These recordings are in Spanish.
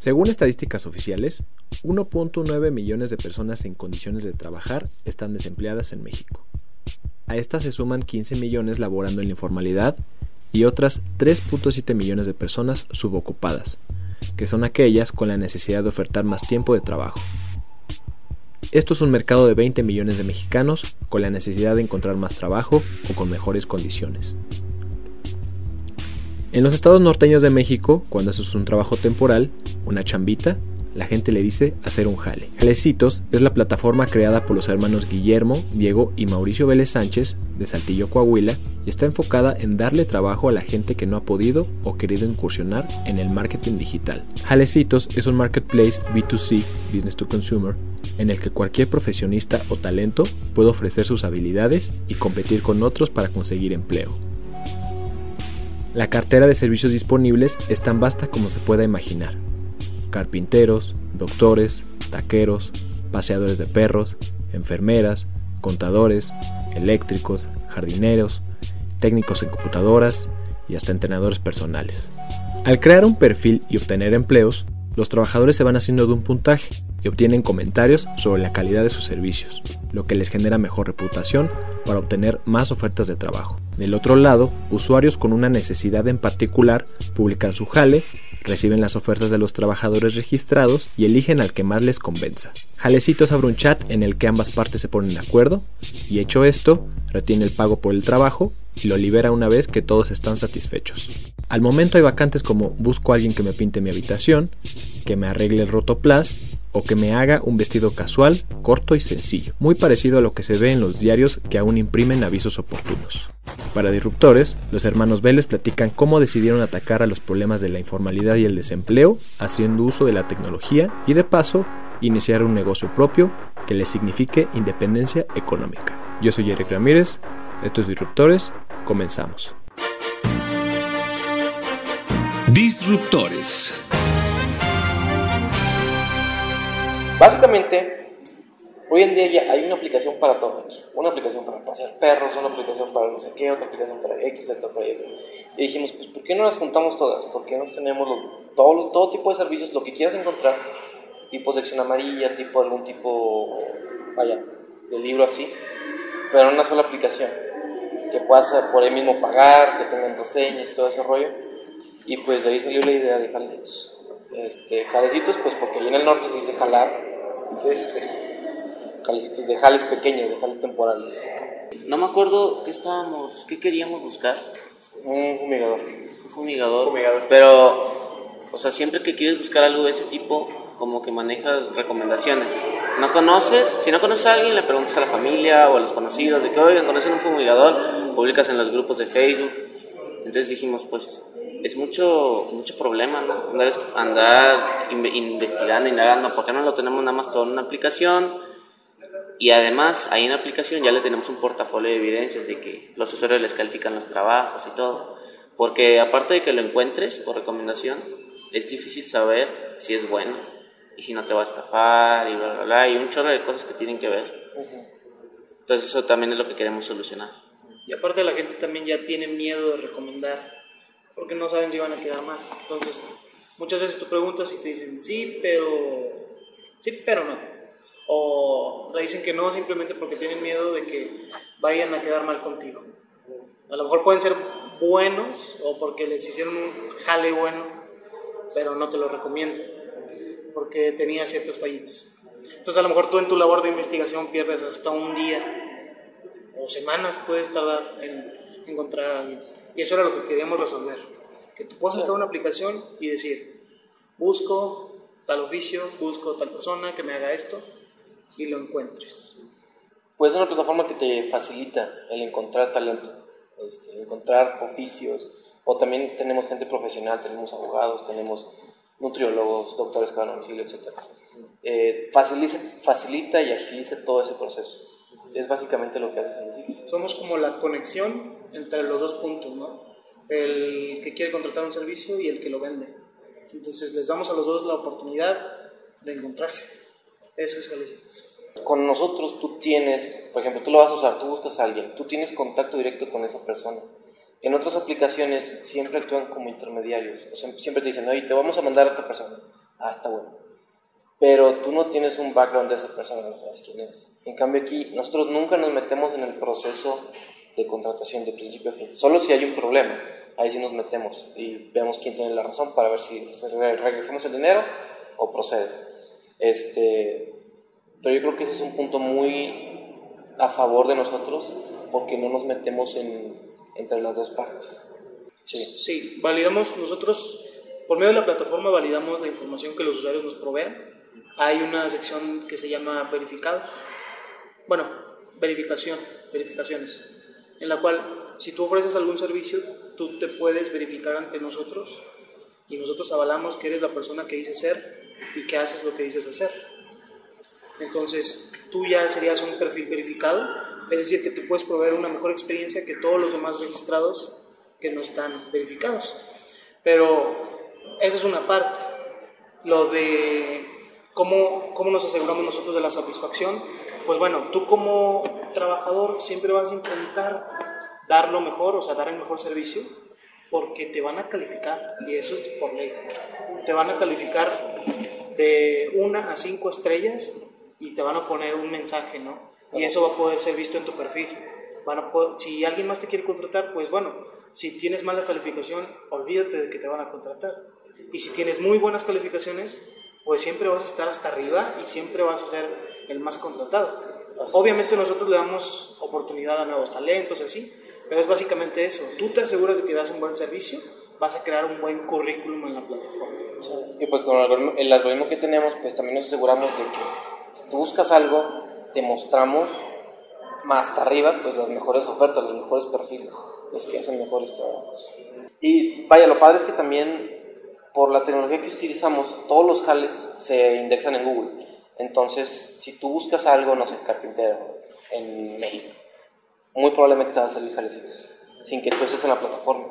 Según estadísticas oficiales, 1.9 millones de personas en condiciones de trabajar están desempleadas en México. A estas se suman 15 millones laborando en la informalidad y otras 3.7 millones de personas subocupadas, que son aquellas con la necesidad de ofertar más tiempo de trabajo. Esto es un mercado de 20 millones de mexicanos con la necesidad de encontrar más trabajo o con mejores condiciones. En los estados norteños de México, cuando haces un trabajo temporal, una chambita, la gente le dice hacer un jale. Jalecitos es la plataforma creada por los hermanos Guillermo, Diego y Mauricio Vélez Sánchez de Saltillo, Coahuila, y está enfocada en darle trabajo a la gente que no ha podido o querido incursionar en el marketing digital. Jalecitos es un marketplace B2C, business to consumer, en el que cualquier profesionista o talento puede ofrecer sus habilidades y competir con otros para conseguir empleo. La cartera de servicios disponibles es tan vasta como se pueda imaginar. Carpinteros, doctores, taqueros, paseadores de perros, enfermeras, contadores, eléctricos, jardineros, técnicos en computadoras y hasta entrenadores personales. Al crear un perfil y obtener empleos, los trabajadores se van haciendo de un puntaje y obtienen comentarios sobre la calidad de sus servicios, lo que les genera mejor reputación para obtener más ofertas de trabajo. Del otro lado, usuarios con una necesidad en particular publican su jale, reciben las ofertas de los trabajadores registrados y eligen al que más les convenza. Jalecitos abre un chat en el que ambas partes se ponen de acuerdo y hecho esto, retiene el pago por el trabajo y lo libera una vez que todos están satisfechos. Al momento hay vacantes como busco alguien que me pinte mi habitación, que me arregle el rotoplas o que me haga un vestido casual, corto y sencillo, muy parecido a lo que se ve en los diarios que aún imprimen avisos oportunos. Para Disruptores, los hermanos Vélez platican cómo decidieron atacar a los problemas de la informalidad y el desempleo haciendo uso de la tecnología y de paso iniciar un negocio propio que les signifique independencia económica. Yo soy Eric Ramírez, esto es Disruptores, comenzamos. Disruptores. Básicamente, hoy en día ya hay una aplicación para todo aquí. Una aplicación para pasear perros, una aplicación para no sé qué, otra aplicación para X, otra para Y. Y dijimos, pues, ¿por qué no las juntamos todas? ¿Por qué no tenemos todo, todo tipo de servicios, lo que quieras encontrar? Tipo sección amarilla, tipo algún tipo, vaya, de libro así, pero en una sola aplicación. Que puedas por ahí mismo pagar, que tengan reseñas todo ese rollo. Y pues de ahí salió la idea de jalecitos. Este, jalecitos, pues porque allí en el norte se dice jalar, De jales pequeños, de jales temporales. No me acuerdo qué estábamos, qué queríamos buscar. Un fumigador. Un fumigador. Pero, o sea, siempre que quieres buscar algo de ese tipo, como que manejas recomendaciones. No conoces, si no conoces a alguien, le preguntas a la familia o a los conocidos de que, oigan, conocen un fumigador, publicas en los grupos de Facebook. Entonces dijimos, pues es mucho, mucho problema, ¿no? Andar, andar investigando, indagando, ¿por qué no lo tenemos nada más todo en una aplicación? Y además, ahí en la aplicación ya le tenemos un portafolio de evidencias de que los usuarios les califican los trabajos y todo. Porque aparte de que lo encuentres por recomendación, es difícil saber si es bueno y si no te va a estafar y bla, bla, bla. Y un chorro de cosas que tienen que ver. Entonces eso también es lo que queremos solucionar. Y aparte la gente también ya tiene miedo de recomendar porque no saben si van a quedar mal. Entonces, muchas veces tú preguntas y te dicen sí, pero sí, pero no. O te dicen que no simplemente porque tienen miedo de que vayan a quedar mal contigo. A lo mejor pueden ser buenos o porque les hicieron un jale bueno, pero no te lo recomiendo porque tenía ciertos fallitos. Entonces a lo mejor tú en tu labor de investigación pierdes hasta un día o semanas puedes tardar en encontrar a alguien. Y eso era lo que queríamos resolver. Que tú puedas entrar una aplicación y decir, busco tal oficio, busco tal persona que me haga esto y lo encuentres. Pues es una plataforma que te facilita el encontrar talento, este, encontrar oficios, o también tenemos gente profesional, tenemos abogados, tenemos nutriólogos, doctores cada domicilio, etc. Eh, facilita, facilita y agiliza todo ese proceso. Es básicamente lo que hace Somos como la conexión entre los dos puntos, ¿no? El que quiere contratar un servicio y el que lo vende. Entonces les damos a los dos la oportunidad de encontrarse. Eso es Galicitas. Con nosotros tú tienes, por ejemplo, tú lo vas a usar, tú buscas a alguien, tú tienes contacto directo con esa persona. En otras aplicaciones siempre actúan como intermediarios, o sea, siempre te dicen, oye, te vamos a mandar a esta persona. Ah, está bueno. Pero tú no tienes un background de esa persona, no sabes quién es. En cambio aquí, nosotros nunca nos metemos en el proceso de contratación de principio a fin. Solo si hay un problema, ahí sí nos metemos y vemos quién tiene la razón para ver si regresamos el dinero o procede. Este, pero yo creo que ese es un punto muy a favor de nosotros porque no nos metemos en, entre las dos partes. Sí. sí, validamos nosotros, por medio de la plataforma validamos la información que los usuarios nos provean. Hay una sección que se llama verificados, bueno, verificación, verificaciones, en la cual si tú ofreces algún servicio, tú te puedes verificar ante nosotros y nosotros avalamos que eres la persona que dices ser y que haces lo que dices hacer. Entonces, tú ya serías un perfil verificado es decir, que te puedes proveer una mejor experiencia que todos los demás registrados que no están verificados. Pero esa es una parte. Lo de cómo, cómo nos aseguramos nosotros de la satisfacción, pues bueno, tú como trabajador siempre vas a intentar dar lo mejor, o sea, dar el mejor servicio, porque te van a calificar, y eso es por ley. Te van a calificar de una a cinco estrellas y te van a poner un mensaje, ¿no? y eso va a poder ser visto en tu perfil. Van si alguien más te quiere contratar, pues bueno, si tienes mala calificación, olvídate de que te van a contratar. Y si tienes muy buenas calificaciones, pues siempre vas a estar hasta arriba y siempre vas a ser el más contratado. Obviamente nosotros le damos oportunidad a nuevos talentos, así, pero es básicamente eso. Tú te aseguras de que das un buen servicio, vas a crear un buen currículum en la plataforma. y pues con el algoritmo que tenemos, pues también nos aseguramos de que si tú buscas algo, te mostramos más hasta arriba pues las mejores ofertas, los mejores perfiles, los que hacen mejores trabajos. Y vaya, lo padre es que también por la tecnología que utilizamos, todos los jales se indexan en Google. Entonces, si tú buscas algo, no sé, carpintero en México, muy probablemente te van a salir jalecitos, sin que tú estés en la plataforma.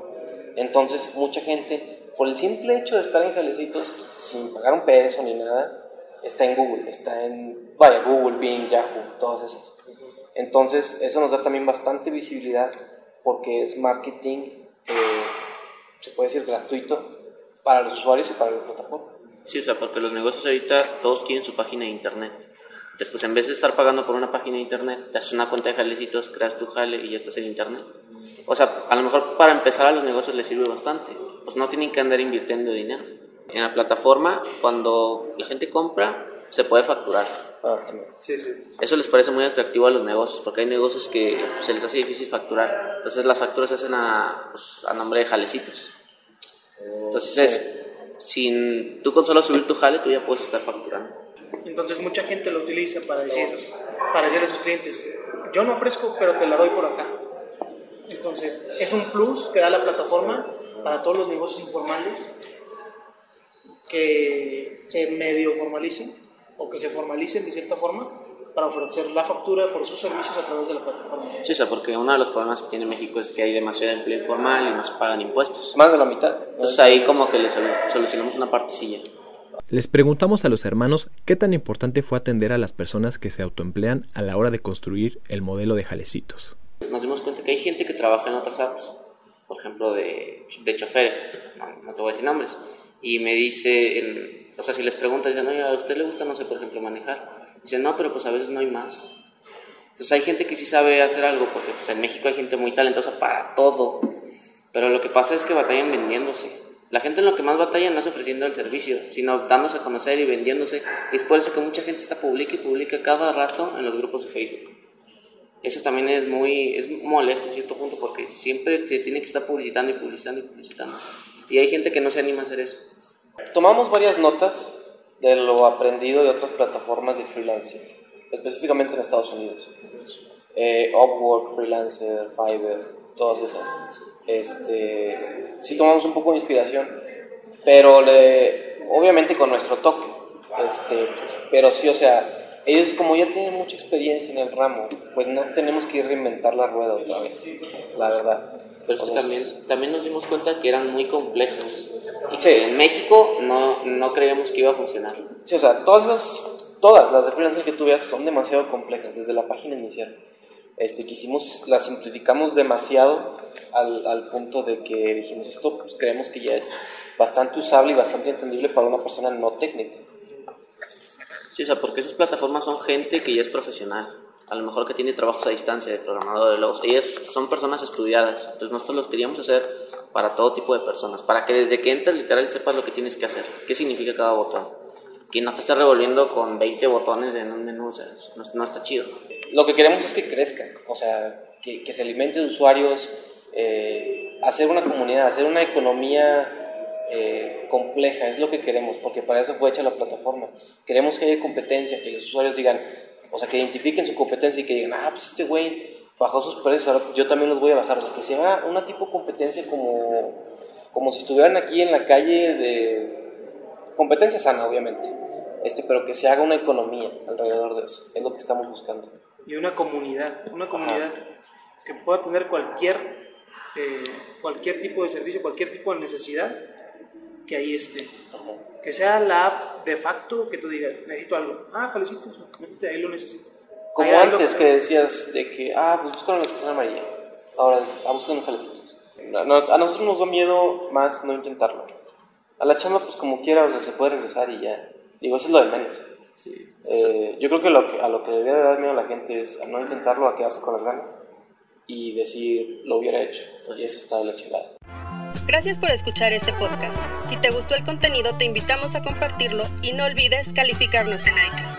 Entonces, mucha gente, por el simple hecho de estar en jalecitos, sin pagar un peso ni nada, está en Google, está en, vaya, Google, Bing, Yahoo, todas esas. Entonces, eso nos da también bastante visibilidad porque es marketing, eh, se puede decir, gratuito para los usuarios y para la plataforma. Sí, o sea, porque los negocios ahorita todos quieren su página de internet. Después, en vez de estar pagando por una página de internet, te haces una cuenta de jalecitos, creas tu jale y ya estás en internet. O sea, a lo mejor para empezar a los negocios les sirve bastante. Pues no tienen que andar invirtiendo dinero. En la plataforma, cuando la gente compra, se puede facturar. Ah, Eso les parece muy atractivo a los negocios, porque hay negocios que se les hace difícil facturar. Entonces las facturas se hacen a, pues, a nombre de jalecitos. Entonces, sin tú con solo subir tu jale, tú ya puedes estar facturando. Entonces mucha gente lo utiliza para decir, para decir a sus clientes, yo no ofrezco, pero te la doy por acá. Entonces, es un plus que da la plataforma para todos los negocios informales que se medio formalicen o que se formalicen de cierta forma para ofrecer la factura por sus servicios a través de la plataforma. Sí, o sea, porque uno de los problemas que tiene México es que hay demasiado empleo informal y no se pagan impuestos. Más de la mitad. Entonces ahí como que le solucionamos una partecilla. Les preguntamos a los hermanos qué tan importante fue atender a las personas que se autoemplean a la hora de construir el modelo de jalecitos. Nos dimos cuenta que hay gente que trabaja en otras apps, por ejemplo de, de choferes, no, te voy a decir nombres, y me dice, o sea, si les preguntas, dicen, oye, ¿a usted le gusta, no sé, por ejemplo, manejar? Dicen, no, pero pues a veces no hay más. Entonces hay gente que sí sabe hacer algo, porque pues, en México hay gente muy talentosa para todo, pero lo que pasa es que batallan vendiéndose. La gente en lo que más batalla no es ofreciendo el servicio, sino dándose a conocer y vendiéndose. Y es por eso que mucha gente está publica y publica cada rato en los grupos de Facebook. Eso también es muy es molesto en cierto punto porque siempre se tiene que estar publicitando y publicitando y publicitando. Y hay gente que no se anima a hacer eso. Tomamos varias notas de lo aprendido de otras plataformas de freelancing. específicamente en Estados Unidos. Eh, Upwork, Freelancer, Fiverr, todas esas. Este, sí tomamos un poco de inspiración, pero le, obviamente con nuestro toque. Este, pero sí, o sea, ellos como ya tienen mucha experiencia en el ramo, pues no tenemos que reinventar la rueda otra vez, la verdad. Pero también, también nos dimos cuenta que eran muy complejos y que en México no, no creíamos que iba a funcionar. Sí, o sea, todas las, todas las de freelancer que tú veas son demasiado complejas desde la página inicial. Este, quisimos, las simplificamos demasiado al, al punto de que dijimos esto, pues creemos que ya es bastante usable y bastante entendible para una persona no técnica. Sí, o sea, porque esas plataformas son gente que ya es profesional a lo mejor que tiene trabajos a distancia de programador de logos. Ellas son personas estudiadas, entonces nosotros los queríamos hacer para todo tipo de personas, para que desde que entras literal sepas lo que tienes que hacer, qué significa cada botón, que no te estés revolviendo con 20 botones en un menú, o sea, no, está chido. Lo que queremos es que crezca, o sea, que, que se alimente de usuarios, eh, hacer una comunidad, hacer una economía eh, compleja, es lo que queremos, porque para eso fue hecha la plataforma. Queremos que haya competencia, que los usuarios digan, o sea, que identifiquen su competencia y que digan, ah, pues este güey bajó sus precios, ahora yo también los voy a bajar. O sea, que se haga una tipo competencia como, como si estuvieran aquí en la calle de competencia sana, obviamente. Este, pero que se haga una economía alrededor de eso. Es lo que estamos buscando. Y una comunidad, una comunidad que pueda tener cualquier, eh, cualquier tipo de servicio, cualquier tipo de necesidad que ahí esté. Que sea la app de facto que tú digas, necesito algo. Ah, Jalecitos, métete, ahí lo necesitas. Como antes que decías de que, ah, pues busca la estación amarilla. Ahora es, ah, busca Jalecitos. A nosotros nos da miedo más no intentarlo. A la chamba, pues como quiera, o sea, se puede regresar y ya. Digo, eso es lo de menos. Eh, yo creo que, lo que a lo que debería de dar miedo a la gente es a no intentarlo, a quedarse con las ganas y decir, lo hubiera hecho. Y eso está de la chingada. Gracias por escuchar este podcast. Si te gustó el contenido, te invitamos a compartirlo y no olvides calificarnos en iTunes.